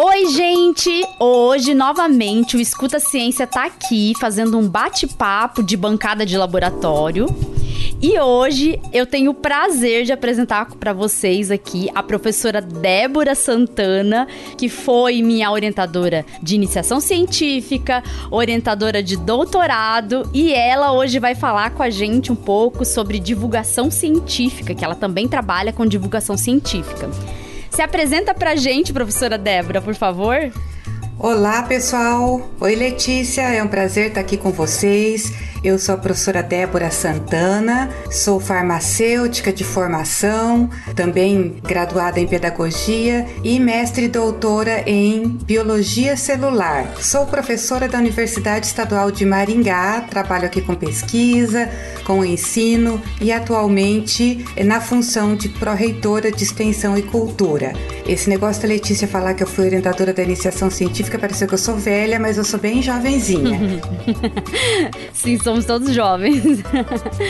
Oi, gente! Hoje, novamente, o Escuta Ciência tá aqui fazendo um bate-papo de bancada de laboratório. E hoje eu tenho o prazer de apresentar para vocês aqui a professora Débora Santana, que foi minha orientadora de iniciação científica, orientadora de doutorado, e ela hoje vai falar com a gente um pouco sobre divulgação científica, que ela também trabalha com divulgação científica. Se apresenta pra gente, professora Débora, por favor. Olá, pessoal. Oi, Letícia. É um prazer estar aqui com vocês. Eu sou a professora Débora Santana, sou farmacêutica de formação, também graduada em pedagogia e mestre e doutora em biologia celular. Sou professora da Universidade Estadual de Maringá, trabalho aqui com pesquisa, com ensino e atualmente na função de pró-reitora de extensão e cultura. Esse negócio da Letícia falar que eu fui orientadora da iniciação científica, pareceu que eu sou velha, mas eu sou bem jovenzinha. Sim, somos todos jovens.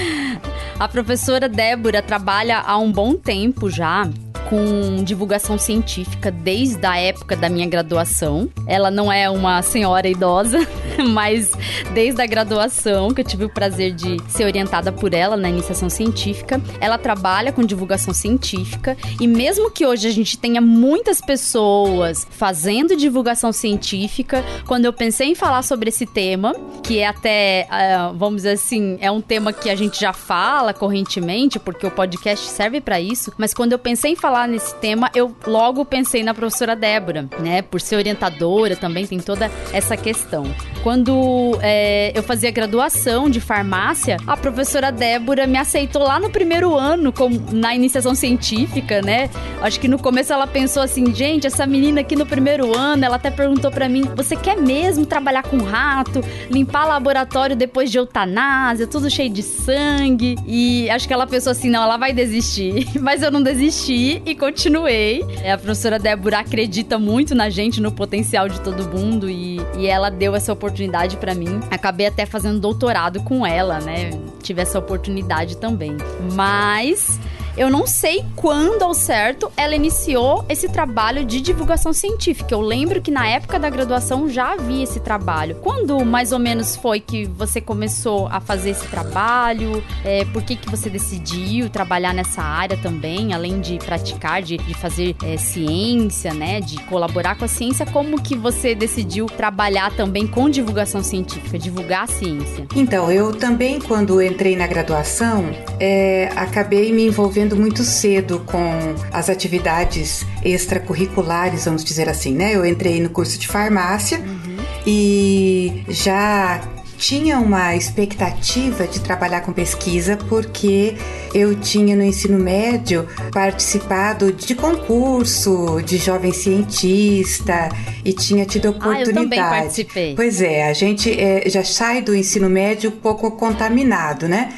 A professora Débora trabalha há um bom tempo já com divulgação científica desde a época da minha graduação. Ela não é uma senhora idosa, mas desde a graduação, que eu tive o prazer de ser orientada por ela na iniciação científica, ela trabalha com divulgação científica e mesmo que hoje a gente tenha muitas pessoas fazendo divulgação científica, quando eu pensei em falar sobre esse tema, que é até, uh, vamos dizer assim, é um tema que a gente já fala correntemente, porque o podcast serve para isso, mas quando eu pensei em falar nesse tema, eu logo pensei na professora Débora, né? Por ser orientadora também tem toda essa questão. Quando é, eu fazia graduação de farmácia, a professora Débora me aceitou lá no primeiro ano, com, na iniciação científica, né? Acho que no começo ela pensou assim, gente, essa menina aqui no primeiro ano, ela até perguntou para mim, você quer mesmo trabalhar com rato, limpar laboratório depois de eutanásia, tudo cheio de sangue? E acho que ela pensou assim, não, ela vai desistir. Mas eu não desisti e continuei. É, a professora Débora acredita muito na gente, no potencial de todo mundo e, e ela deu essa oportunidade para mim. Acabei até fazendo doutorado com ela, né? Tive essa oportunidade também. Mas eu não sei quando ao certo ela iniciou esse trabalho de divulgação científica. Eu lembro que na época da graduação já havia esse trabalho. Quando mais ou menos foi que você começou a fazer esse trabalho? É, por que, que você decidiu trabalhar nessa área também, além de praticar, de, de fazer é, ciência, né? De colaborar com a ciência? Como que você decidiu trabalhar também com divulgação científica, divulgar a ciência? Então, eu também, quando entrei na graduação, é, acabei me envolvendo envolvendo muito cedo com as atividades extracurriculares, vamos dizer assim, né? Eu entrei no curso de farmácia uhum. e já tinha uma expectativa de trabalhar com pesquisa porque eu tinha no ensino médio participado de concurso de jovem cientista e tinha tido oportunidade. Ah, eu também participei. Pois é, a gente é, já sai do ensino médio um pouco contaminado, né?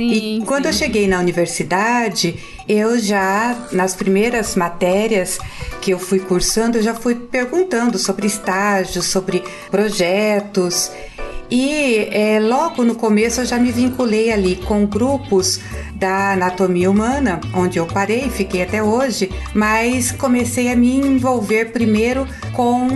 Sim, e quando sim. eu cheguei na universidade, eu já, nas primeiras matérias que eu fui cursando, eu já fui perguntando sobre estágios, sobre projetos. E é, logo no começo eu já me vinculei ali com grupos da anatomia humana, onde eu parei, fiquei até hoje, mas comecei a me envolver primeiro com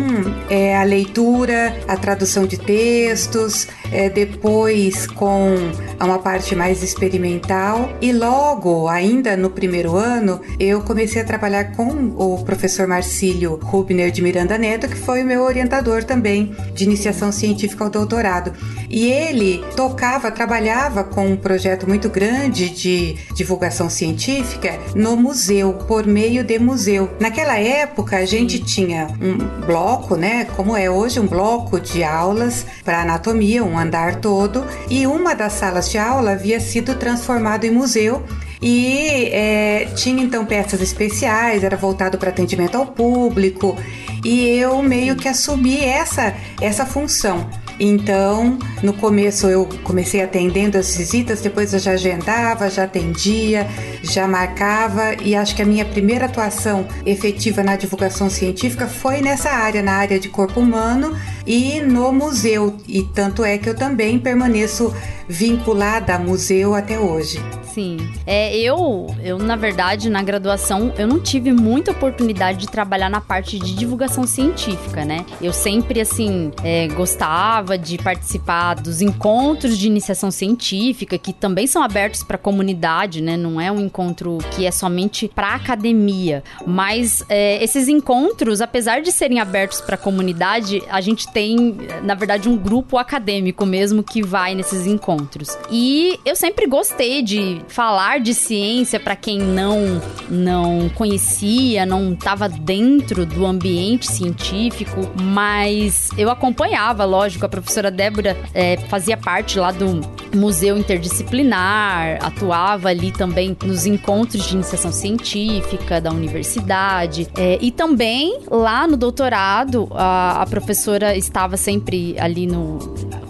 é, a leitura, a tradução de textos, é, depois com uma parte mais experimental e logo, ainda no primeiro ano, eu comecei a trabalhar com o professor Marcílio Rubner de Miranda Neto, que foi o meu orientador também de iniciação científica ao doutorado. E ele tocava, trabalhava com um projeto muito grande de divulgação científica no museu, por meio de museu. Naquela época, a gente Sim. tinha um bloco, né, como é hoje, um bloco de aulas para anatomia, um andar todo, e uma das salas de aula havia sido transformado em museu e é, tinha então peças especiais, era voltado para atendimento ao público e eu meio que assumi essa, essa função. Então, no começo eu comecei atendendo as visitas, depois eu já agendava, já atendia, já marcava e acho que a minha primeira atuação efetiva na divulgação científica foi nessa área, na área de corpo humano e no museu. E tanto é que eu também permaneço vinculada a museu até hoje. Sim. É, eu, eu, na verdade, na graduação, eu não tive muita oportunidade de trabalhar na parte de divulgação científica, né? Eu sempre, assim, é, gostava de participar dos encontros de iniciação científica, que também são abertos para a comunidade, né? Não é um encontro que é somente para academia. Mas é, esses encontros, apesar de serem abertos para a comunidade, a gente tem, na verdade, um grupo acadêmico mesmo que vai nesses encontros. E eu sempre gostei de falar de ciência para quem não não conhecia, não estava dentro do ambiente científico, mas eu acompanhava, lógico, a professora Débora é, fazia parte lá do museu interdisciplinar, atuava ali também nos encontros de iniciação científica da universidade é, e também lá no doutorado a, a professora estava sempre ali no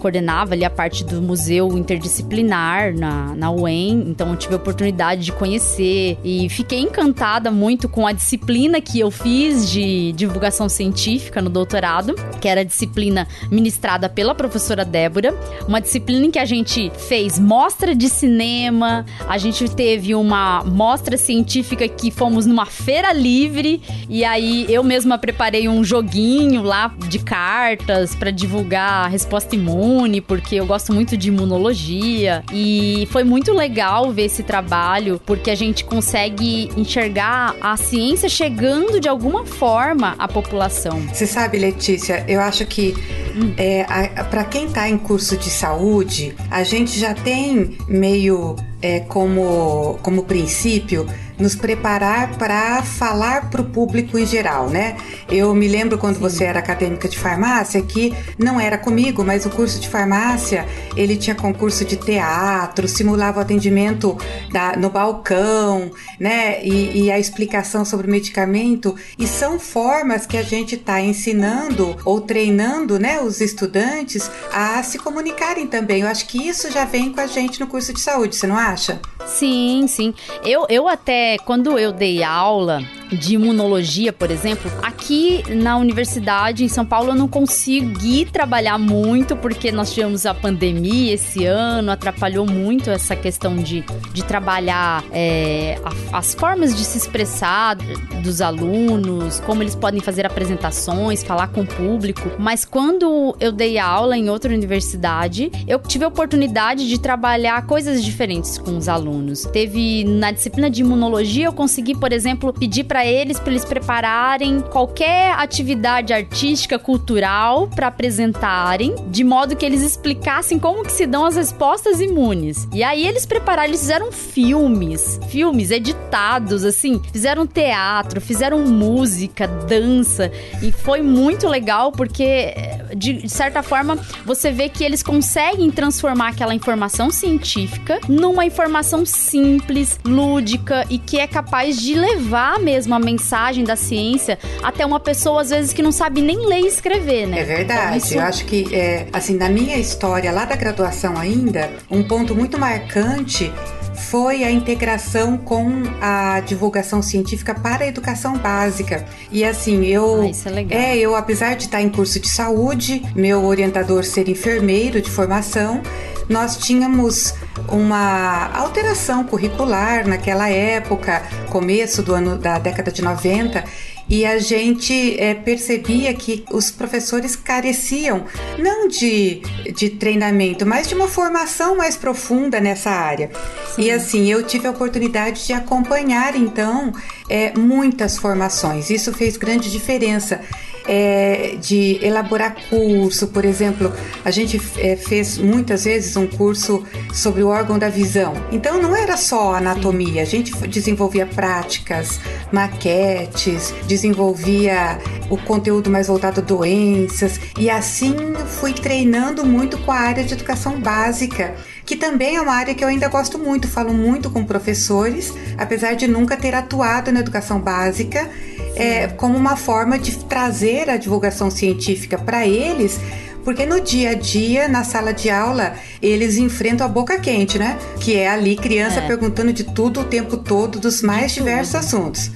coordenava ali a parte do museu interdisciplinar na, na UEM, então eu tive a oportunidade de conhecer e fiquei encantada muito com a disciplina que eu fiz de divulgação científica no doutorado, que era a disciplina ministrada pela professora Débora, uma disciplina em que a gente fez mostra de cinema, a gente teve uma mostra científica que fomos numa feira livre e aí eu mesma preparei um joguinho lá de para divulgar a resposta imune, porque eu gosto muito de imunologia e foi muito legal ver esse trabalho, porque a gente consegue enxergar a ciência chegando de alguma forma à população. Você sabe, Letícia, eu acho que hum. é, para quem está em curso de saúde, a gente já tem meio é, como, como princípio nos preparar para falar para o público em geral, né? Eu me lembro quando Sim. você era acadêmica de farmácia que não era comigo, mas o curso de farmácia ele tinha concurso de teatro, simulava o atendimento da, no balcão, né? E, e a explicação sobre o medicamento e são formas que a gente está ensinando ou treinando, né? Os estudantes a se comunicarem também. Eu acho que isso já vem com a gente no curso de saúde, você não acha? Sim, sim. Eu, eu até, quando eu dei aula de imunologia, por exemplo, aqui na universidade em São Paulo eu não consegui trabalhar muito porque nós tivemos a pandemia esse ano, atrapalhou muito essa questão de, de trabalhar é, a, as formas de se expressar dos alunos, como eles podem fazer apresentações, falar com o público. Mas quando eu dei aula em outra universidade, eu tive a oportunidade de trabalhar coisas diferentes com os alunos. Teve na disciplina de imunologia, eu consegui, por exemplo, pedir para eles, para eles prepararem qualquer atividade artística, cultural para apresentarem, de modo que eles explicassem como que se dão as respostas imunes. E aí eles prepararam, eles fizeram filmes, filmes editados, assim, fizeram teatro, fizeram música, dança, e foi muito legal porque, de certa forma, você vê que eles conseguem transformar aquela informação científica numa informação simples, lúdica e que é capaz de levar mesmo uma mensagem da ciência até uma pessoa, às vezes, que não sabe nem ler e escrever, né? É verdade. Então, isso... Eu acho que, é, assim, na minha história lá da graduação ainda, um ponto muito marcante foi a integração com a divulgação científica para a educação básica. E assim, eu. Ah, isso é legal. É, eu, apesar de estar em curso de saúde, meu orientador ser enfermeiro de formação, nós tínhamos uma alteração curricular naquela época, começo do ano da década de 90, e a gente é, percebia que os professores careciam não de, de treinamento, mas de uma formação mais profunda nessa área. Sim. E assim, eu tive a oportunidade de acompanhar então é, muitas formações. Isso fez grande diferença é, de elaborar curso, por exemplo, a gente é, fez muitas vezes um curso sobre o órgão da visão. Então não era só anatomia, a gente desenvolvia práticas, maquetes, desenvolvia o conteúdo mais voltado a doenças e assim fui treinando muito com a área de educação básica que também é uma área que eu ainda gosto muito, falo muito com professores, apesar de nunca ter atuado na educação básica, é, como uma forma de trazer a divulgação científica para eles, porque no dia a dia, na sala de aula, eles enfrentam a boca quente, né? Que é ali criança é. perguntando de tudo o tempo todo, dos mais diversos assuntos.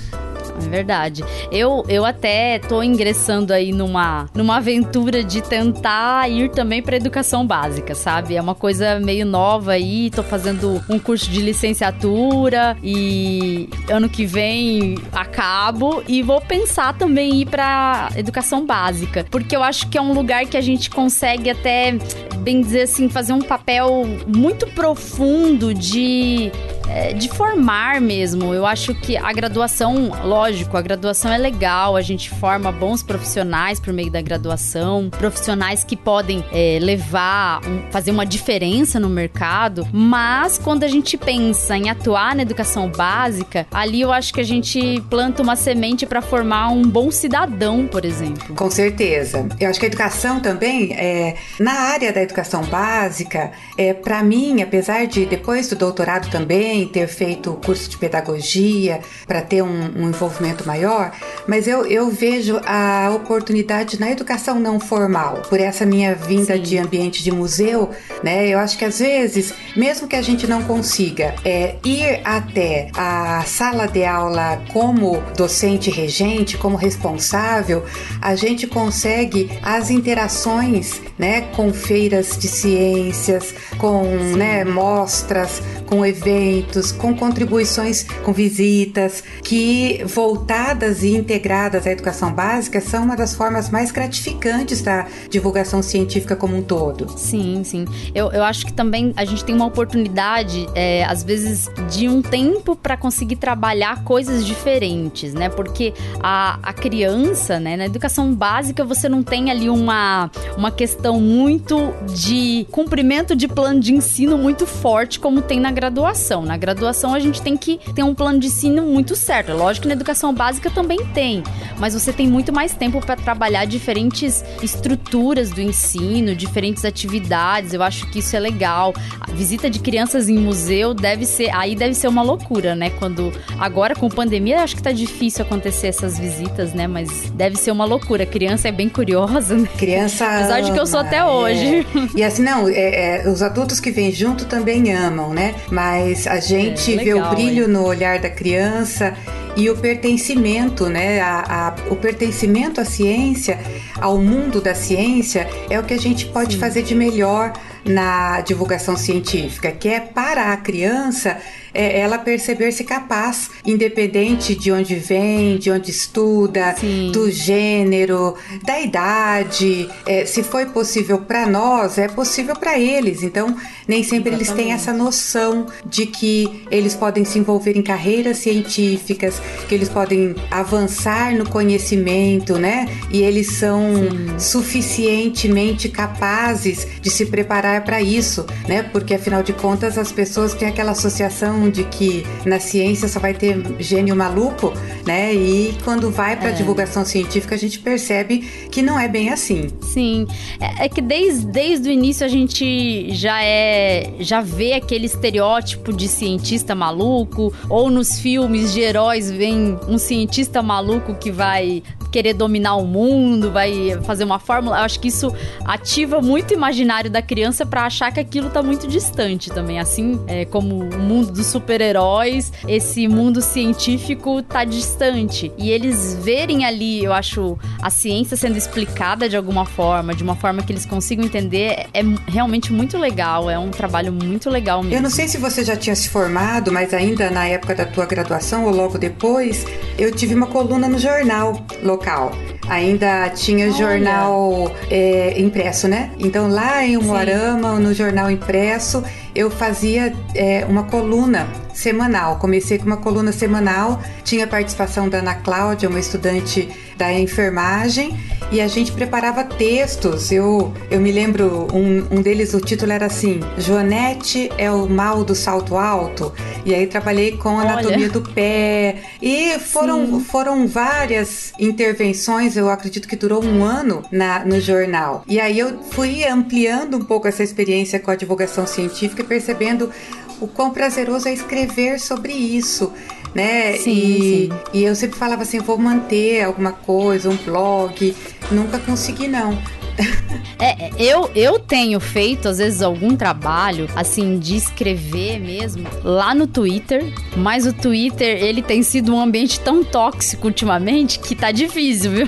É verdade. Eu, eu até tô ingressando aí numa, numa aventura de tentar ir também para educação básica, sabe? É uma coisa meio nova aí, tô fazendo um curso de licenciatura e ano que vem acabo e vou pensar também em ir para educação básica, porque eu acho que é um lugar que a gente consegue até bem dizer assim fazer um papel muito profundo de é, de formar mesmo. Eu acho que a graduação, lógico, a graduação é legal, a gente forma bons profissionais por meio da graduação, profissionais que podem é, levar, um, fazer uma diferença no mercado, mas quando a gente pensa em atuar na educação básica, ali eu acho que a gente planta uma semente para formar um bom cidadão, por exemplo. Com certeza. Eu acho que a educação também, é, na área da educação básica, é, para mim, apesar de depois do doutorado também, também ter feito o curso de pedagogia para ter um, um, envolvimento maior, mas eu, eu vejo a oportunidade na educação não formal, por essa minha vinda Sim. de ambiente de museu, né? Eu acho que às vezes, mesmo que a gente não consiga é, ir até a sala de aula como docente regente, como responsável, a gente consegue as interações, né, com feiras de ciências, com né, mostras, com eventos com contribuições, com visitas, que voltadas e integradas à educação básica são uma das formas mais gratificantes da divulgação científica como um todo. Sim, sim. Eu, eu acho que também a gente tem uma oportunidade, é, às vezes, de um tempo para conseguir trabalhar coisas diferentes, né? Porque a, a criança, né, na educação básica, você não tem ali uma, uma questão muito de cumprimento de plano de ensino muito forte como tem na graduação. Na graduação a gente tem que ter um plano de ensino muito certo. É lógico que na educação básica também tem, mas você tem muito mais tempo para trabalhar diferentes estruturas do ensino, diferentes atividades. Eu acho que isso é legal. A visita de crianças em museu deve ser, aí deve ser uma loucura, né? Quando agora com pandemia acho que tá difícil acontecer essas visitas, né? Mas deve ser uma loucura. A criança é bem curiosa, né? Criança. Apesar de que eu sou até hoje. É. E assim, não, é, é, os adultos que vêm junto também amam, né? Mas a gente é, vê o brilho no olhar da criança e o pertencimento, né? A, a, o pertencimento à ciência, ao mundo da ciência, é o que a gente pode Sim. fazer de melhor na divulgação científica, que é para a criança é ela perceber-se capaz, independente de onde vem, de onde estuda, Sim. do gênero, da idade. É, se foi possível para nós, é possível para eles. Então, nem sempre Exatamente. eles têm essa noção de que eles podem se envolver em carreiras científicas, que eles podem avançar no conhecimento, né? E eles são Sim. suficientemente capazes de se preparar para isso, né? Porque afinal de contas as pessoas têm aquela associação de que na ciência só vai ter gênio maluco, né? E quando vai para a é. divulgação científica a gente percebe que não é bem assim. Sim, é, é, que desde, desde o início a gente já é já vê aquele estereótipo de cientista maluco ou nos filmes de heróis vem um cientista maluco que vai querer dominar o mundo, vai fazer uma fórmula. Eu acho que isso ativa muito o imaginário da criança para achar que aquilo tá muito distante também. Assim é, como o mundo dos super-heróis, esse mundo científico tá distante. E eles verem ali, eu acho, a ciência sendo explicada de alguma forma, de uma forma que eles consigam entender, é realmente muito legal. É um trabalho muito legal mesmo. Eu não sei se você já tinha se formado, mas ainda na época da tua graduação ou logo depois, eu tive uma coluna no jornal local local. Ainda tinha Olha. jornal é, impresso, né? Então lá em Umuarama, no jornal impresso, eu fazia é, uma coluna semanal. Comecei com uma coluna semanal, tinha participação da Ana Cláudia, uma estudante da enfermagem, e a gente preparava textos. Eu, eu me lembro, um, um deles, o título era assim: Joanete é o mal do salto alto. E aí trabalhei com anatomia Olha. do pé. E foram, foram várias intervenções, eu acredito que durou um ano na, no jornal. E aí eu fui ampliando um pouco essa experiência com a divulgação científica, percebendo o quão prazeroso é escrever sobre isso né? Sim, e, sim. e eu sempre falava assim, vou manter alguma coisa, um blog. Nunca consegui não. É, eu, eu tenho feito, às vezes, algum trabalho, assim, de escrever mesmo, lá no Twitter, mas o Twitter, ele tem sido um ambiente tão tóxico ultimamente que tá difícil, viu?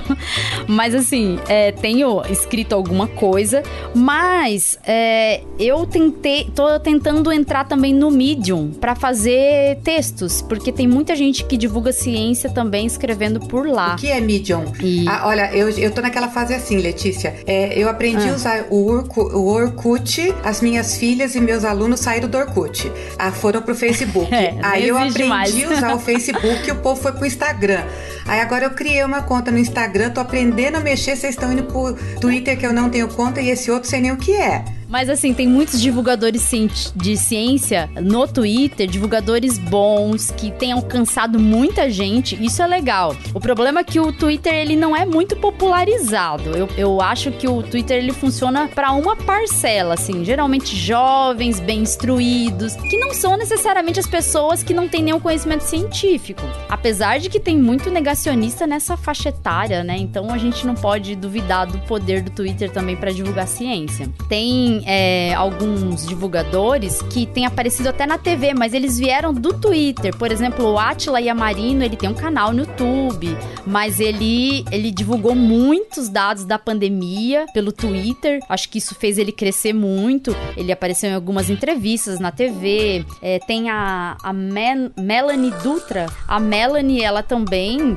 Mas, assim, é, tenho escrito alguma coisa, mas é, eu tentei, tô tentando entrar também no Medium para fazer textos, porque tem muita gente que divulga ciência também escrevendo por lá. O que é Medium? E... Ah, olha, eu, eu tô naquela fase assim, Letícia. É, eu aprendi ah. a usar o, Urku, o Orkut, as minhas filhas e meus alunos saíram do Orkut. Ah, foram pro Facebook. É, Aí eu aprendi mais. a usar o Facebook e o povo foi pro Instagram. Aí agora eu criei uma conta no Instagram, tô aprendendo a mexer, vocês estão indo pro Twitter que eu não tenho conta e esse outro sei nem o que é. Mas assim, tem muitos divulgadores de ciência no Twitter, divulgadores bons, que têm alcançado muita gente. Isso é legal. O problema é que o Twitter ele não é muito popularizado. Eu, eu acho que o Twitter ele funciona para uma parcela, assim, geralmente jovens, bem instruídos, que não são necessariamente as pessoas que não têm nenhum conhecimento científico. Apesar de que tem muito negacionista nessa faixa etária, né? Então a gente não pode duvidar do poder do Twitter também para divulgar ciência. Tem é, alguns divulgadores que têm aparecido até na TV, mas eles vieram do Twitter. Por exemplo, o Atila Yamarino, ele tem um canal no YouTube, mas ele, ele divulgou muitos dados da pandemia pelo Twitter. Acho que isso fez ele crescer muito. Ele apareceu em algumas entrevistas na TV. É, tem a, a Melanie Dutra. A Melanie, ela também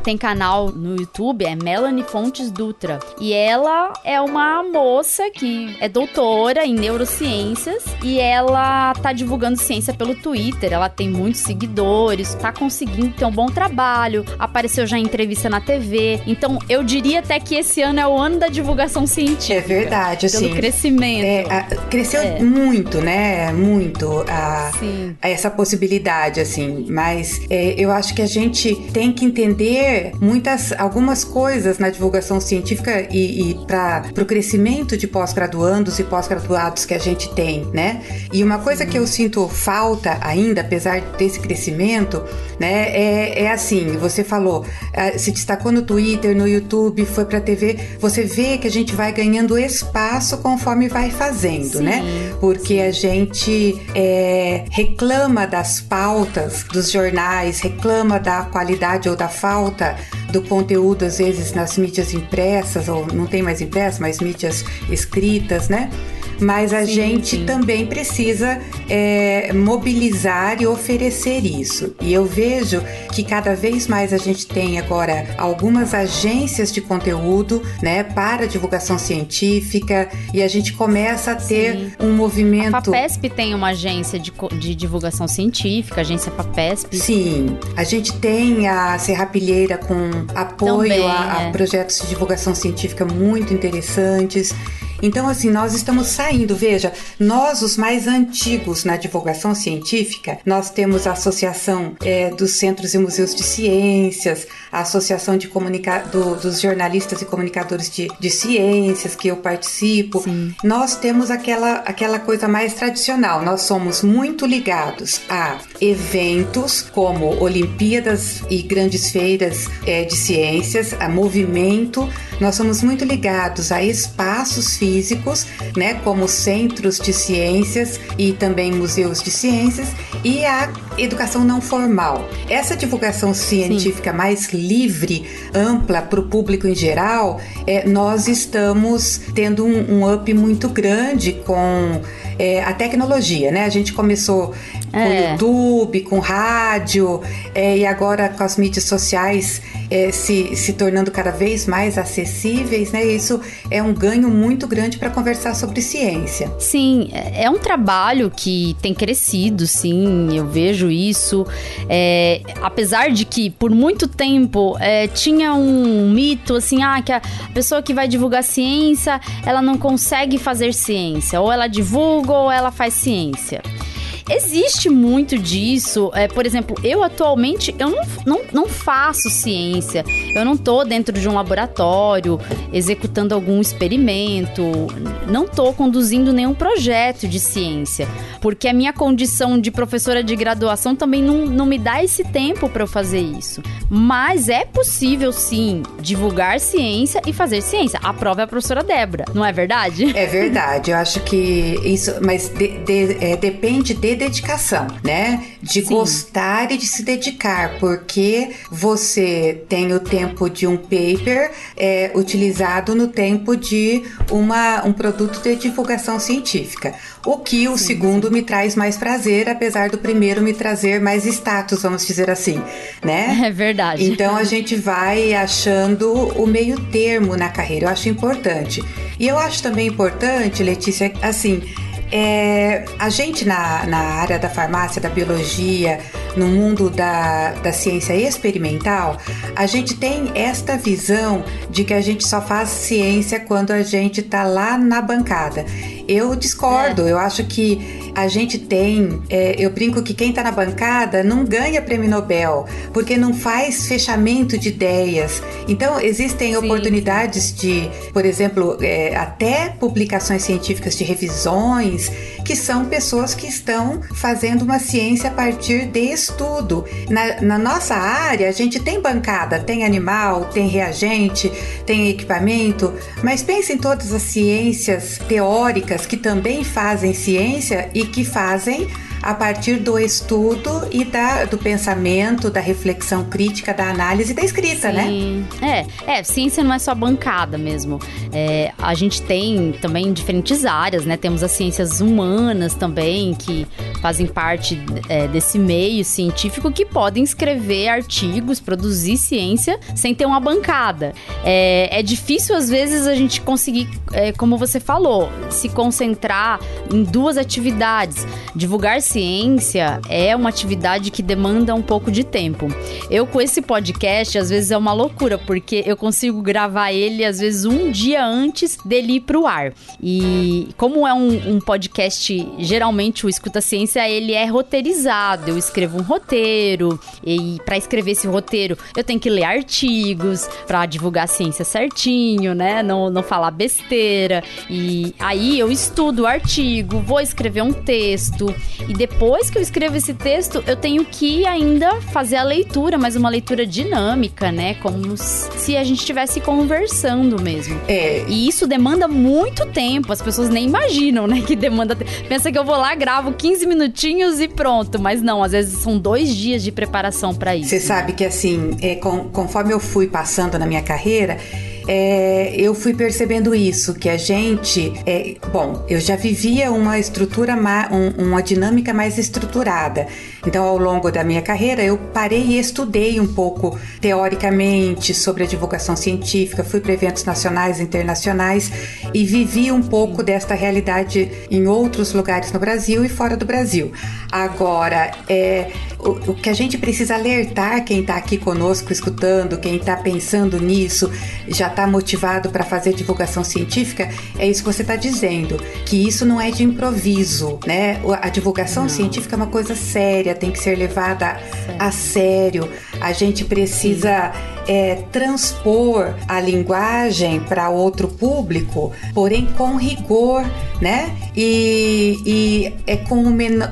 tem canal no YouTube, é Melanie Fontes Dutra. E ela é uma moça que é doutora em neurociências e ela tá divulgando ciência pelo Twitter. Ela tem muitos seguidores, tá conseguindo ter um bom trabalho, apareceu já em entrevista na TV. Então, eu diria até que esse ano é o ano da divulgação científica. É verdade, pelo assim. crescimento. É, a, cresceu é. muito, né? Muito a, a, essa possibilidade, assim. Mas é, eu acho que a gente tem que entender muitas, algumas coisas na divulgação científica e, e para o crescimento de pós-graduandos e pós-graduados que a gente tem, né? E uma coisa que eu sinto falta ainda, apesar desse crescimento, né, é, é assim, você falou, eh, se destacou no Twitter, no YouTube, foi para TV, você vê que a gente vai ganhando espaço conforme vai fazendo, sim, né? Porque sim. a gente é, reclama das pautas dos jornais, reclama da qualidade ou da falta do conteúdo, às vezes, nas mídias impressas, ou não tem mais impressas, mas mídias escritas, né? Mas a sim, gente sim. também precisa é, mobilizar e oferecer isso. E eu vejo que cada vez mais a gente tem agora algumas agências de conteúdo, né, para divulgação científica e a gente começa a ter sim. um movimento. A FAPESP tem uma agência de, de divulgação científica, agência FAPESP. Sim, a gente tem a Serrapilheira com apoio também, a, a é. projetos de divulgação científica muito interessantes. Então, assim, nós estamos saindo, veja, nós, os mais antigos na divulgação científica, nós temos a Associação é, dos Centros e Museus de Ciências, a Associação de Comunica do, dos Jornalistas e Comunicadores de, de Ciências, que eu participo. Sim. Nós temos aquela, aquela coisa mais tradicional, nós somos muito ligados a eventos como Olimpíadas e grandes feiras é, de ciências, a movimento, nós somos muito ligados a espaços físicos físicos, né, como centros de ciências e também museus de ciências, e a educação não formal. Essa divulgação científica Sim. mais livre, ampla para o público em geral, é, nós estamos tendo um, um up muito grande com é, a tecnologia, né? A gente começou com é. YouTube, com rádio, é, e agora com as mídias sociais é, se, se tornando cada vez mais acessíveis, né? Isso é um ganho muito grande para conversar sobre ciência. Sim, é, é um trabalho que tem crescido, sim, eu vejo isso. É, apesar de que por muito tempo é, tinha um mito assim, ah, que a pessoa que vai divulgar ciência, ela não consegue fazer ciência, ou ela divulga ou ela faz ciência. Existe muito disso. É, por exemplo, eu atualmente eu não, não, não faço ciência. Eu não tô dentro de um laboratório executando algum experimento. Não tô conduzindo nenhum projeto de ciência. Porque a minha condição de professora de graduação também não, não me dá esse tempo para eu fazer isso. Mas é possível sim divulgar ciência e fazer ciência. A prova é a professora Débora, não é verdade? É verdade. Eu acho que isso, mas de, de, é, depende de dedicação, né? De Sim. gostar e de se dedicar, porque você tem o tempo de um paper é, utilizado no tempo de uma, um produto de divulgação científica. O que o sim, segundo me traz mais prazer, apesar do primeiro me trazer mais status, vamos dizer assim, né? É verdade. Então a gente vai achando o meio termo na carreira. Eu acho importante. E eu acho também importante, Letícia, assim, é, a gente na, na área da farmácia, da biologia, no mundo da, da ciência experimental, a gente tem esta visão de que a gente só faz ciência quando a gente está lá na bancada. Eu discordo, é. eu acho que a gente tem, é, eu brinco que quem está na bancada não ganha prêmio Nobel, porque não faz fechamento de ideias. Então, existem Sim. oportunidades de, por exemplo, é, até publicações científicas de revisões, que são pessoas que estão fazendo uma ciência a partir de estudo. Na, na nossa área, a gente tem bancada, tem animal, tem reagente, tem equipamento, mas pense em todas as ciências teóricas que também fazem ciência e que fazem a partir do estudo e da, do pensamento, da reflexão crítica, da análise e da escrita, né? Sim. né? É, é, ciência não é só bancada mesmo. É, a gente tem também diferentes áreas, né? Temos as ciências humanas também, que fazem parte é, desse meio científico, que podem escrever artigos, produzir ciência sem ter uma bancada. É, é difícil, às vezes, a gente conseguir, é, como você falou, se concentrar em duas atividades. Divulgar ciência é uma atividade que demanda um pouco de tempo. Eu, com esse podcast, às vezes é uma loucura, porque eu consigo gravar ele, às vezes, um dia antes dele ir pro ar. E como é um, um podcast, geralmente o Escuta Ciência, ele é roteirizado. Eu escrevo um roteiro, e para escrever esse roteiro, eu tenho que ler artigos para divulgar a ciência certinho, né? Não, não falar besteira. E aí eu estudo o artigo, vou escrever um texto, e depois que eu escrevo esse texto, eu tenho que ainda fazer a leitura, mas uma leitura dinâmica, né? Como se a gente estivesse conversando mesmo. É. E isso demanda muito tempo. As pessoas nem imaginam, né? Que demanda. Pensa que eu vou lá, gravo 15 minutinhos e pronto. Mas não, às vezes são dois dias de preparação para isso. Você sabe que assim, é, com, conforme eu fui passando na minha carreira, é, eu fui percebendo isso, que a gente. É, bom, eu já vivia uma estrutura, um, uma dinâmica mais estruturada. Então, ao longo da minha carreira, eu parei e estudei um pouco teoricamente sobre a divulgação científica, fui para eventos nacionais e internacionais e vivi um pouco desta realidade em outros lugares no Brasil e fora do Brasil. Agora, é, o, o que a gente precisa alertar quem está aqui conosco escutando, quem está pensando nisso, já está motivado para fazer divulgação científica, é isso que você está dizendo, que isso não é de improviso, né? A divulgação não. científica é uma coisa séria tem que ser levada a sério. A gente precisa é, transpor a linguagem para outro público, porém com rigor, né? E, e é com,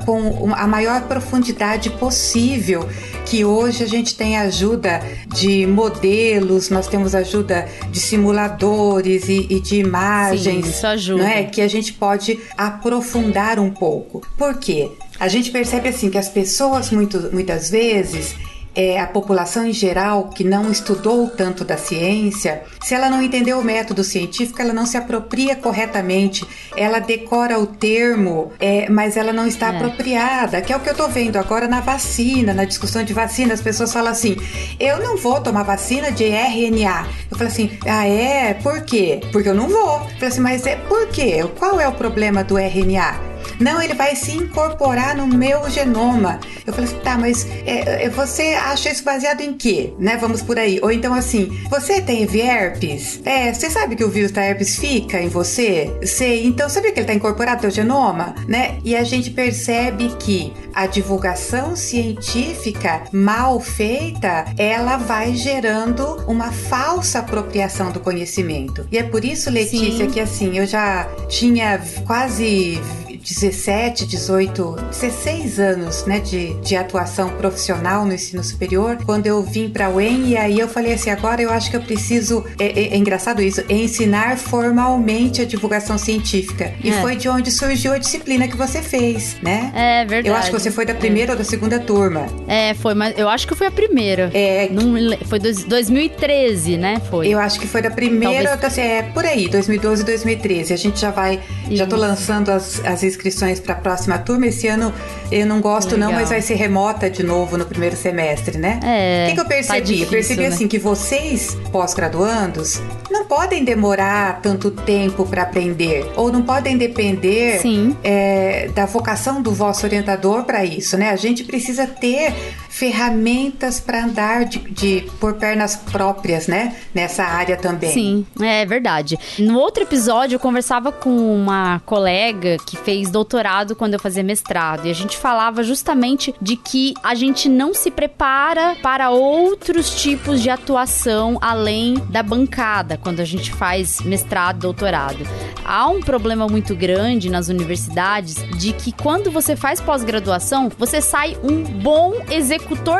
com a maior profundidade possível que hoje a gente tem ajuda de modelos, nós temos ajuda de simuladores e, e de imagens, Sim, isso ajuda. Não é? Que a gente pode aprofundar um pouco. Por quê? A gente percebe assim que as pessoas muito, muitas vezes é, a população em geral que não estudou tanto da ciência, se ela não entendeu o método científico, ela não se apropria corretamente, ela decora o termo, é, mas ela não está é. apropriada, que é o que eu estou vendo agora na vacina, na discussão de vacina, as pessoas falam assim, eu não vou tomar vacina de RNA. Eu falo assim, ah é? Por quê? Porque eu não vou. Eu falo assim, mas é por quê? Qual é o problema do RNA? Não, ele vai se incorporar no meu genoma. Eu falei assim, tá, mas é, é, você acha isso baseado em quê? Né? Vamos por aí. Ou então assim, você teve herpes? É, você sabe que o vírus da herpes fica em você? Sei. Então, sabia que ele está incorporado no teu genoma? Né? E a gente percebe que a divulgação científica mal feita, ela vai gerando uma falsa apropriação do conhecimento. E é por isso, Letícia, Sim. que assim, eu já tinha quase 17, 18, 16 anos né, de, de atuação profissional no ensino superior, quando eu vim para a UEM e aí eu falei assim, agora eu acho que eu preciso, é, é, é engraçado isso, ensinar formalmente a divulgação científica. E é. foi de onde surgiu a disciplina que você fez, né? É verdade. Eu acho que você foi da primeira ou da segunda turma. É, foi, mas eu acho que foi a primeira. É. Não, foi dois, 2013, né? Foi. Eu acho que foi da primeira, Talvez... da, é, por aí, 2012 e 2013. A gente já vai, isso. já tô lançando as, as inscrições para a próxima turma. Esse ano eu não gosto Legal. não, mas vai ser remota de novo no primeiro semestre, né? É. O que, que eu percebi? Tá difícil, eu percebi né? assim que vocês, pós-graduandos, não podem demorar tanto tempo para aprender ou não podem depender é, da vocação do vosso orientador para isso, né? A gente precisa ter ferramentas para andar de, de, por pernas próprias, né? Nessa área também. Sim, é verdade. No outro episódio eu conversava com uma colega que fez doutorado quando eu fazia mestrado e a gente falava justamente de que a gente não se prepara para outros tipos de atuação além da bancada quando a gente faz mestrado, doutorado. Há um problema muito grande nas universidades de que quando você faz pós-graduação, você sai um bom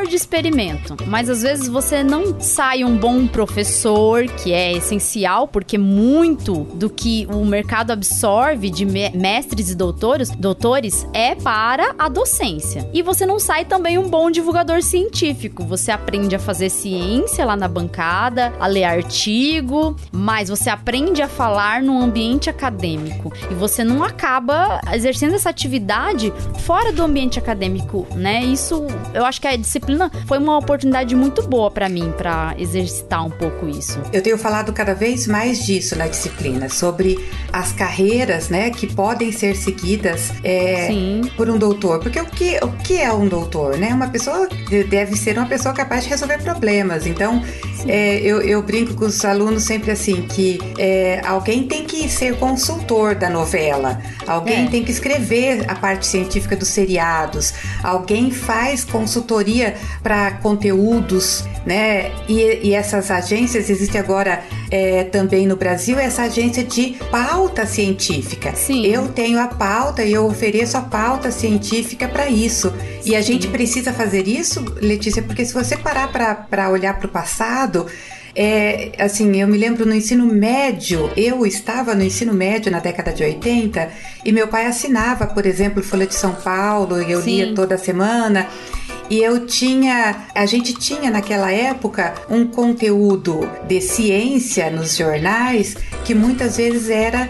de experimento, mas às vezes você não sai um bom professor, que é essencial porque muito do que o mercado absorve de mestres e doutores, doutores é para a docência. E você não sai também um bom divulgador científico. Você aprende a fazer ciência lá na bancada, a ler artigo, mas você aprende a falar num ambiente acadêmico e você não acaba exercendo essa atividade fora do ambiente acadêmico, né? Isso, eu acho que a disciplina foi uma oportunidade muito boa para mim para exercitar um pouco isso. Eu tenho falado cada vez mais disso na disciplina, sobre as carreiras, né, que podem ser seguidas é, por um doutor, porque o que, o que é um doutor, né? Uma pessoa deve ser uma pessoa capaz de resolver problemas. Então, é, eu, eu, brinco com os alunos sempre assim que é, alguém tem que ser consultor da novela, alguém é. tem que escrever a parte científica dos seriados, alguém faz consultoria para conteúdos, né? E, e, essas agências existem agora é, também no Brasil essa agência de pauta científica. Sim. Eu tenho a pauta e eu ofereço a pauta científica para isso. Sim. E a gente precisa fazer isso, Letícia, porque se você parar para olhar para o passado, é, assim, eu me lembro no ensino médio, eu estava no ensino médio na década de 80 e meu pai assinava, por exemplo, Folha de São Paulo e eu Sim. lia toda semana. E eu tinha, a gente tinha naquela época um conteúdo de ciência nos jornais que muitas vezes era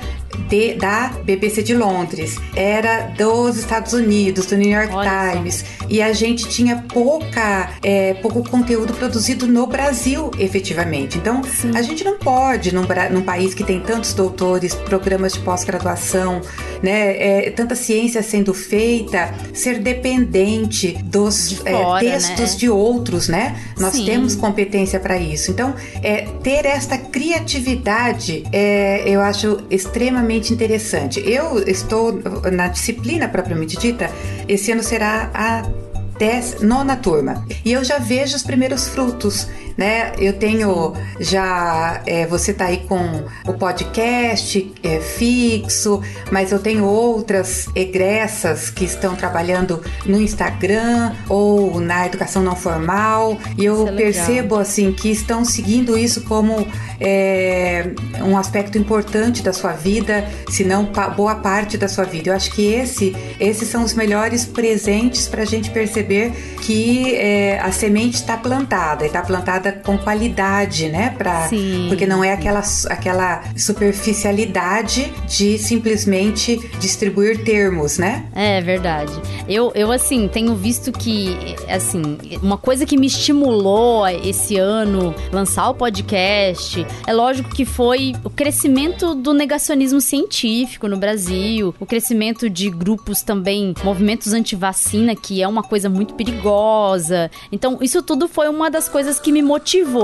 de, da BBC de Londres, era dos Estados Unidos, do New York Olha Times, só. e a gente tinha pouca, é, pouco conteúdo produzido no Brasil, efetivamente. Então, Sim. a gente não pode, num, num, país que tem tantos doutores, programas de pós-graduação, né, é, tanta ciência sendo feita, ser dependente dos de é, fora, é, textos né? de outros, né? Nós Sim. temos competência para isso. Então, é, ter esta criatividade, é, eu acho extremamente extremamente interessante. Eu estou na disciplina propriamente dita, esse ano será a dez, nona turma. E eu já vejo os primeiros frutos né? Eu tenho já, é, você tá aí com o podcast é, fixo, mas eu tenho outras egressas que estão trabalhando no Instagram ou na educação não formal e eu é percebo assim que estão seguindo isso como é, um aspecto importante da sua vida, se não boa parte da sua vida. Eu acho que esse, esses são os melhores presentes para a gente perceber que é, a semente está plantada e está plantada com qualidade, né? Pra, Sim. Porque não é aquela, aquela superficialidade de simplesmente distribuir termos, né? É verdade. Eu, eu assim, tenho visto que, assim, uma coisa que me estimulou esse ano lançar o podcast, é lógico que foi o crescimento do negacionismo científico no Brasil, o crescimento de grupos também, movimentos anti-vacina, que é uma coisa muito perigosa. Então, isso tudo foi uma das coisas que me motivou.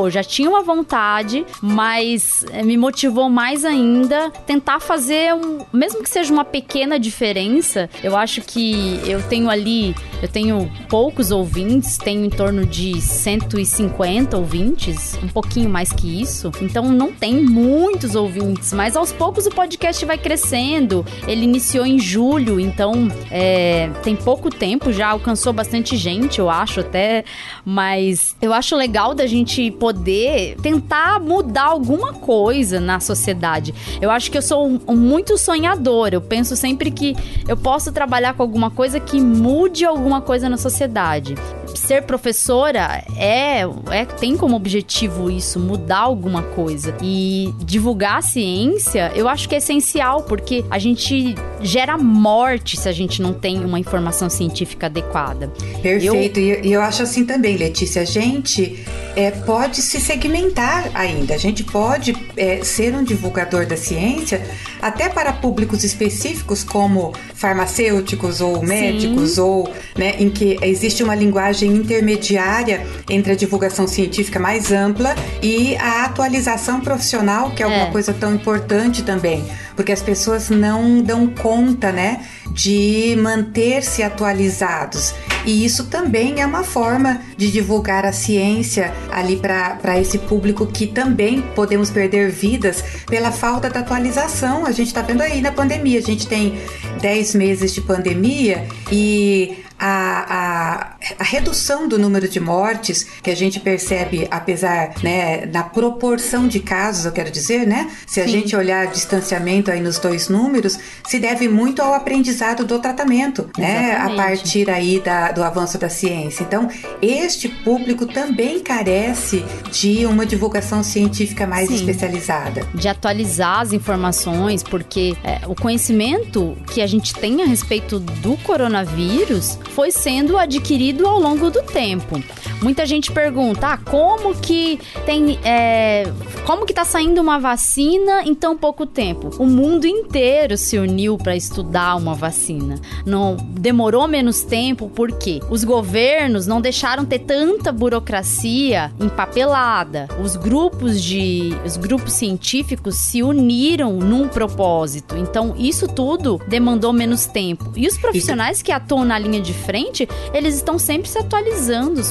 Já tinha uma vontade, mas eh, me motivou mais ainda tentar fazer um, mesmo que seja uma pequena diferença. Eu acho que eu tenho ali, eu tenho poucos ouvintes, tenho em torno de 150 ouvintes, um pouquinho mais que isso. Então não tem muitos ouvintes, mas aos poucos o podcast vai crescendo. Ele iniciou em julho, então é, tem pouco tempo, já alcançou bastante gente, eu acho até. Mas eu acho legal da gente poder tentar mudar alguma coisa na sociedade. Eu acho que eu sou um, um muito sonhador. Eu penso sempre que eu posso trabalhar com alguma coisa que mude alguma coisa na sociedade. Ser professora é, é tem como objetivo isso, mudar alguma coisa. E divulgar a ciência, eu acho que é essencial, porque a gente gera morte se a gente não tem uma informação científica adequada. Perfeito. Eu... E eu acho assim também, Letícia. A gente é, pode se segmentar ainda. A gente pode é, ser um divulgador da ciência até para públicos específicos, como farmacêuticos ou médicos, Sim. ou né, em que existe uma linguagem intermediária entre a divulgação científica mais ampla e a atualização profissional, que é, é. uma coisa tão importante também porque as pessoas não dão conta, né, de manter-se atualizados. E isso também é uma forma de divulgar a ciência ali para esse público que também podemos perder vidas pela falta da atualização. A gente está vendo aí na pandemia, a gente tem 10 meses de pandemia e a, a, a, redução do número de mortes que a gente percebe, apesar, né, na proporção de casos, eu quero dizer, né? Se a Sim. gente olhar distanciamento aí nos dois números, se deve muito ao aprendizado do tratamento, né? A partir aí da, do avanço da ciência. Então, este público também carece de uma divulgação científica mais Sim. especializada. De atualizar as informações, porque é, o conhecimento que a gente tem a respeito do coronavírus foi sendo adquirido ao longo do tempo. Muita gente pergunta, ah, como que tem, é, como que tá saindo uma vacina em tão pouco tempo? O mundo inteiro se uniu para estudar uma vacina. Não demorou menos tempo porque os governos não deixaram ter tanta burocracia empapelada. Os grupos de, os grupos científicos se uniram num propósito. Então isso tudo demandou menos tempo. E os profissionais que atuam na linha de frente, eles estão sempre se atualizando,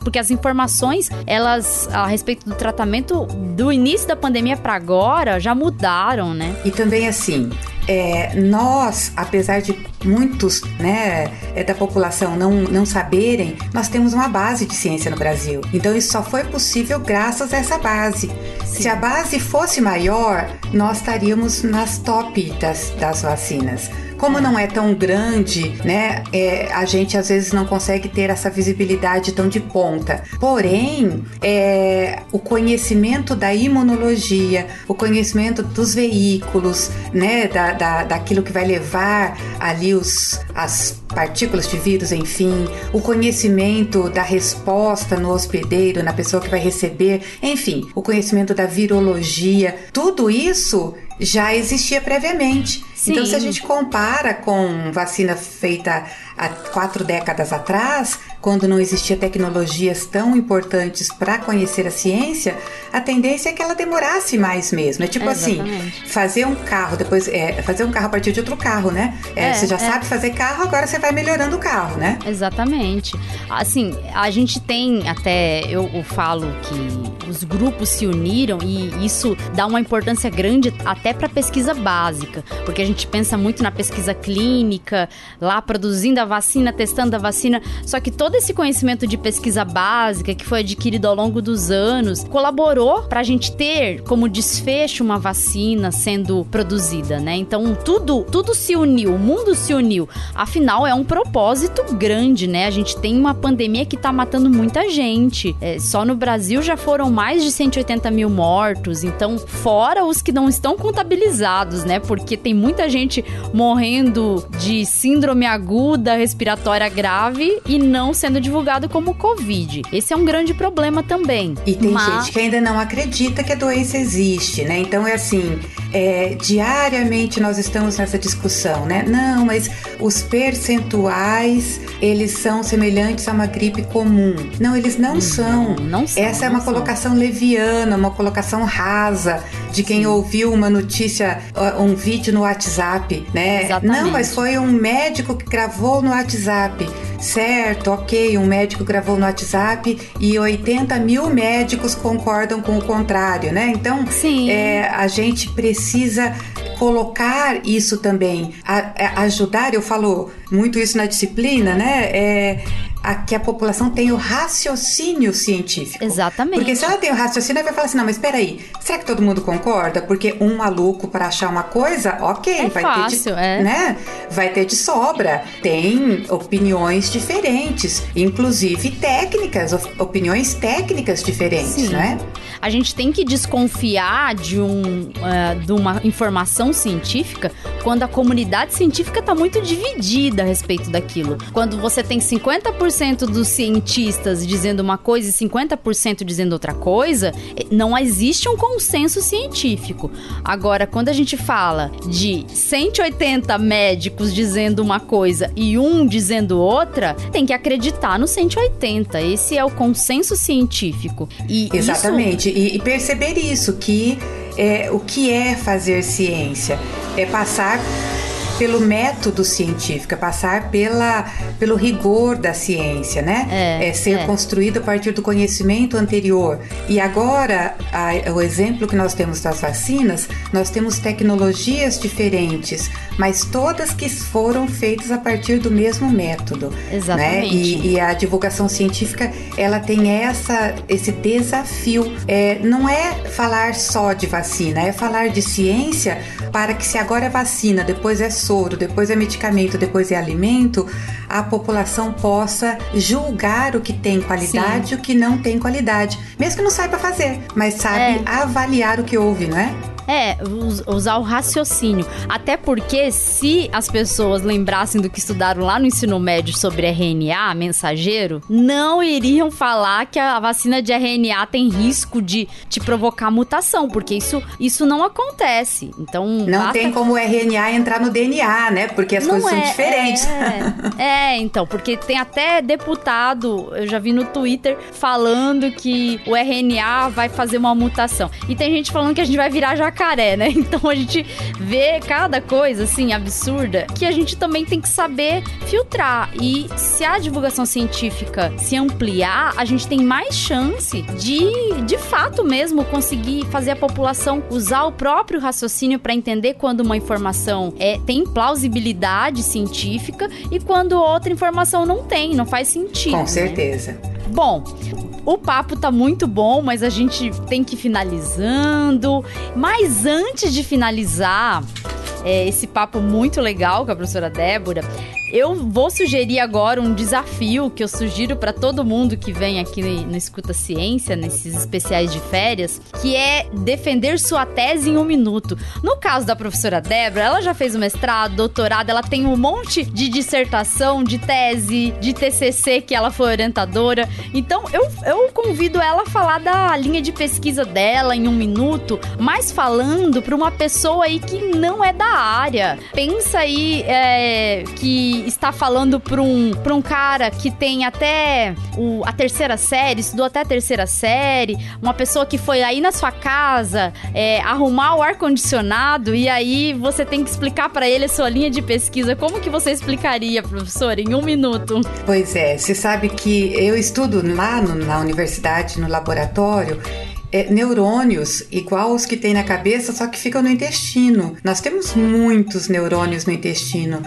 porque as informações, elas a respeito do tratamento do início da pandemia para agora já mudaram, né? E também assim, é, nós, apesar de muitos né, é, da população não, não saberem, nós temos uma base de ciência no Brasil. Então isso só foi possível graças a essa base. Sim. Se a base fosse maior, nós estaríamos nas top das, das vacinas. Como não é tão grande, né, é, a gente às vezes não consegue ter essa visibilidade tão de ponta. Porém, é, o conhecimento da imunologia, o conhecimento dos veículos, né, da, da, daquilo que vai levar ali os, as partículas de vírus, enfim, o conhecimento da resposta no hospedeiro, na pessoa que vai receber, enfim, o conhecimento da virologia, tudo isso já existia previamente. Sim. Então, se a gente compara com vacina feita há quatro décadas atrás, quando não existia tecnologias tão importantes para conhecer a ciência, a tendência é que ela demorasse mais mesmo. É tipo assim, fazer um carro, depois é, fazer um carro a partir de outro carro, né? É, é, você já é. sabe fazer carro, agora você vai melhorando o carro, né? Exatamente. Assim, a gente tem até, eu, eu falo que os grupos se uniram e isso dá uma importância grande até para pesquisa básica, porque a gente pensa muito na pesquisa clínica, lá produzindo a vacina, testando a vacina, só que todo esse conhecimento de pesquisa básica que foi adquirido ao longo dos anos colaborou para a gente ter como desfecho uma vacina sendo produzida, né? Então tudo, tudo se uniu, o mundo se uniu. Afinal, é um propósito grande, né? A gente tem uma pandemia que tá matando muita gente. É, só no Brasil já foram mais de 180 mil mortos, então, fora os que não estão contabilizados, né? Porque tem muita gente morrendo de síndrome aguda respiratória grave e não sendo divulgado como Covid. Esse é um grande problema também. E tem Mas... gente que ainda não acredita que a doença existe, né? Então é assim, é, diariamente nós estamos nessa discussão, né? Não, mas os percentuais eles são semelhantes a uma gripe comum. Não, eles não, não são. Não são. Essa é uma colocação são. leviana, uma colocação rasa de quem Sim. ouviu uma notícia, um vídeo no WhatsApp, né? Exatamente. Não, mas foi um médico que gravou no WhatsApp. Certo, ok, um médico gravou no WhatsApp e 80 mil médicos concordam com o contrário, né? Então, é, a gente precisa colocar isso também, a, a ajudar, eu falo muito isso na disciplina, né? É, a que a população tenha o raciocínio científico. Exatamente. Porque se ela tem o raciocínio, ela vai falar assim: não, mas peraí, será que todo mundo concorda? Porque um maluco para achar uma coisa, ok, é vai fácil, ter de, é. né? Vai ter de sobra. Tem opiniões diferentes, inclusive técnicas, opiniões técnicas diferentes, Sim. né? A gente tem que desconfiar de, um, uh, de uma informação científica quando a comunidade científica está muito dividida a respeito daquilo. Quando você tem 50% 50% dos cientistas dizendo uma coisa e 50% dizendo outra coisa, eh, não existe um consenso científico. Agora, quando a gente fala de 180 médicos dizendo uma coisa e um dizendo outra, tem que acreditar no 180. Esse é o consenso científico. E Exatamente. Isso... E, e perceber isso, que é, o que é fazer ciência? É passar pelo método científico, é passar pela, pelo rigor da ciência, né? É, é ser é. construído a partir do conhecimento anterior. E agora, a, o exemplo que nós temos das vacinas, nós temos tecnologias diferentes, mas todas que foram feitas a partir do mesmo método. Né? Exatamente. Né? E, e, a divulgação científica, ela tem essa, esse desafio. É, não é falar só de vacina, é falar de ciência para que se agora é vacina, depois é soro, depois é medicamento, depois é alimento, a população possa julgar o que tem qualidade e o que não tem qualidade. Mesmo que não saiba fazer, mas sabe é. avaliar o que houve, não é? É, usar o raciocínio. Até porque se as pessoas lembrassem do que estudaram lá no ensino médio sobre RNA, mensageiro, não iriam falar que a vacina de RNA tem risco de te provocar mutação, porque isso, isso não acontece. Então. Não basta... tem como o RNA entrar no DNA, né? Porque as não coisas é, são diferentes. É, é, então, porque tem até deputado, eu já vi no Twitter, falando que o RNA vai fazer uma mutação. E tem gente falando que a gente vai virar jacaré jacaré, né? Então a gente vê cada coisa assim absurda que a gente também tem que saber filtrar. E se a divulgação científica se ampliar, a gente tem mais chance de, de fato mesmo, conseguir fazer a população usar o próprio raciocínio para entender quando uma informação é, tem plausibilidade científica e quando outra informação não tem, não faz sentido. Com né? certeza. Bom, o papo tá muito bom, mas a gente tem que ir finalizando. Mas antes de finalizar, é, esse papo muito legal com a professora Débora, eu vou sugerir agora um desafio que eu sugiro para todo mundo que vem aqui no Escuta Ciência, nesses especiais de férias, que é defender sua tese em um minuto. No caso da professora Débora, ela já fez o mestrado, doutorado, ela tem um monte de dissertação, de tese, de TCC que ela foi orientadora. Então eu, eu convido ela a falar da linha de pesquisa dela em um minuto, mas falando para uma pessoa aí que não é da área. Pensa aí é, que está falando para um, um cara que tem até o, a terceira série, estudou até a terceira série, uma pessoa que foi aí na sua casa é, arrumar o ar-condicionado e aí você tem que explicar para ele a sua linha de pesquisa. Como que você explicaria, professor, em um minuto? Pois é, você sabe que eu estudo lá no, na universidade, no laboratório, é, neurônios igual os que tem na cabeça, só que ficam no intestino. Nós temos muitos neurônios no intestino.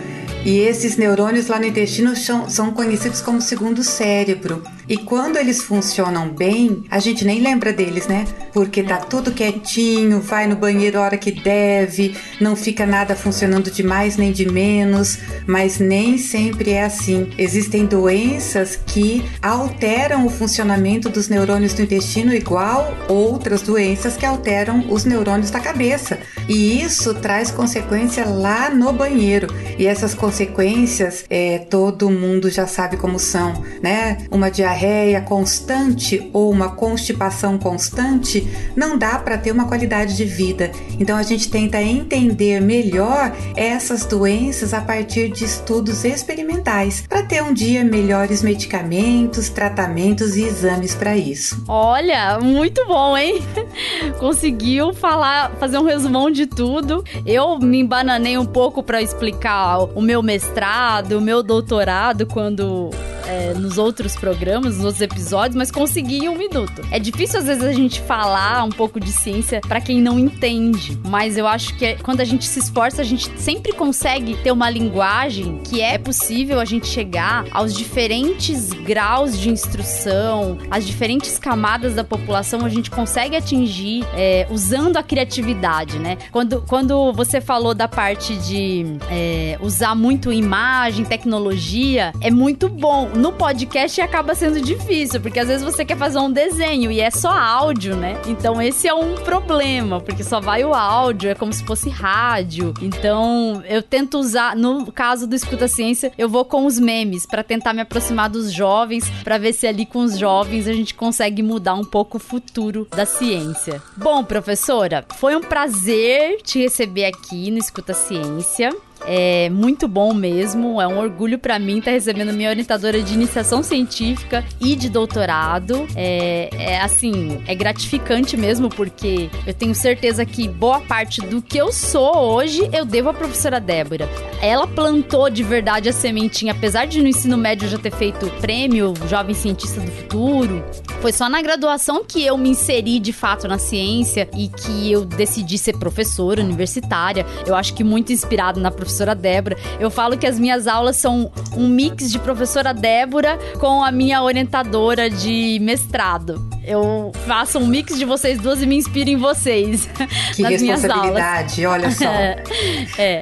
E esses neurônios lá no intestino são, são conhecidos como segundo cérebro. E quando eles funcionam bem, a gente nem lembra deles, né? Porque tá tudo quietinho, vai no banheiro a hora que deve, não fica nada funcionando de mais nem de menos, mas nem sempre é assim. Existem doenças que alteram o funcionamento dos neurônios do intestino, igual outras doenças que alteram os neurônios da cabeça. E isso traz consequência lá no banheiro. E essas consequências, é, todo mundo já sabe como são, né? Uma diarreia diarreia constante ou uma constipação constante, não dá para ter uma qualidade de vida. Então a gente tenta entender melhor essas doenças a partir de estudos experimentais, para ter um dia melhores medicamentos, tratamentos e exames para isso. Olha, muito bom, hein? Conseguiu falar, fazer um resumão de tudo. Eu me embananei um pouco para explicar o meu mestrado, o meu doutorado quando é, nos outros programas, nos episódios, mas consegui em um minuto. É difícil às vezes a gente falar um pouco de ciência para quem não entende, mas eu acho que é, quando a gente se esforça, a gente sempre consegue ter uma linguagem que é possível a gente chegar aos diferentes graus de instrução, as diferentes camadas da população, a gente consegue atingir é, usando a criatividade, né? Quando, quando você falou da parte de é, usar muito imagem, tecnologia, é muito bom no podcast acaba sendo difícil, porque às vezes você quer fazer um desenho e é só áudio, né? Então esse é um problema, porque só vai o áudio, é como se fosse rádio. Então eu tento usar, no caso do Escuta Ciência, eu vou com os memes para tentar me aproximar dos jovens, para ver se ali com os jovens a gente consegue mudar um pouco o futuro da ciência. Bom, professora, foi um prazer te receber aqui no Escuta Ciência. É muito bom mesmo, é um orgulho para mim estar tá recebendo minha orientadora de iniciação científica e de doutorado. É, é, assim, é gratificante mesmo, porque eu tenho certeza que boa parte do que eu sou hoje eu devo à professora Débora. Ela plantou de verdade a sementinha, apesar de no ensino médio já ter feito prêmio Jovem Cientista do Futuro. Foi só na graduação que eu me inseri de fato na ciência e que eu decidi ser professora universitária. Eu acho que muito inspirado na professora professora Débora. Eu falo que as minhas aulas são um mix de professora Débora com a minha orientadora de mestrado. Eu faço um mix de vocês duas e me inspiro em vocês. Que nas responsabilidade, olha só. é.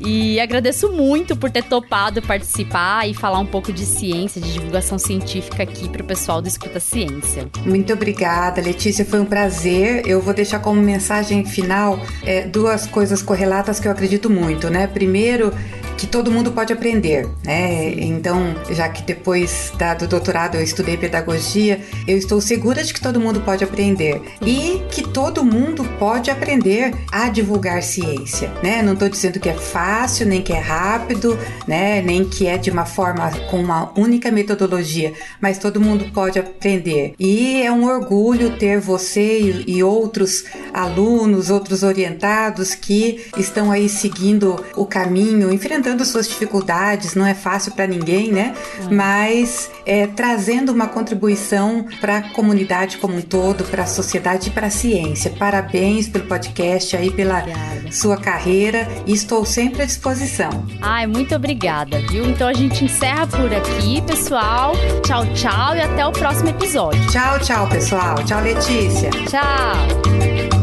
E agradeço muito por ter topado participar e falar um pouco de ciência, de divulgação científica aqui para o pessoal do Escuta Ciência. Muito obrigada, Letícia. Foi um prazer. Eu vou deixar como mensagem final é, duas coisas correlatas que eu acredito muito, né? Primeiro, que todo mundo pode aprender, né? Então, já que depois da, do doutorado eu estudei pedagogia, eu estou segura de que todo mundo pode aprender e que todo mundo pode aprender a divulgar ciência, né? Não estou dizendo que é fácil, nem que é rápido, né? Nem que é de uma forma com uma única metodologia, mas todo mundo pode aprender. E é um orgulho ter você e, e outros alunos, outros orientados que estão aí seguindo o caminho, enfrentando enfrentando suas dificuldades, não é fácil para ninguém, né? Hum. Mas é, trazendo uma contribuição para a comunidade como um todo, para a sociedade e para a ciência. Parabéns pelo podcast aí, pela obrigada. sua carreira e estou sempre à disposição. Ai, muito obrigada, viu? Então a gente encerra por aqui, pessoal. Tchau, tchau e até o próximo episódio. Tchau, tchau, pessoal. Tchau, Letícia. Tchau.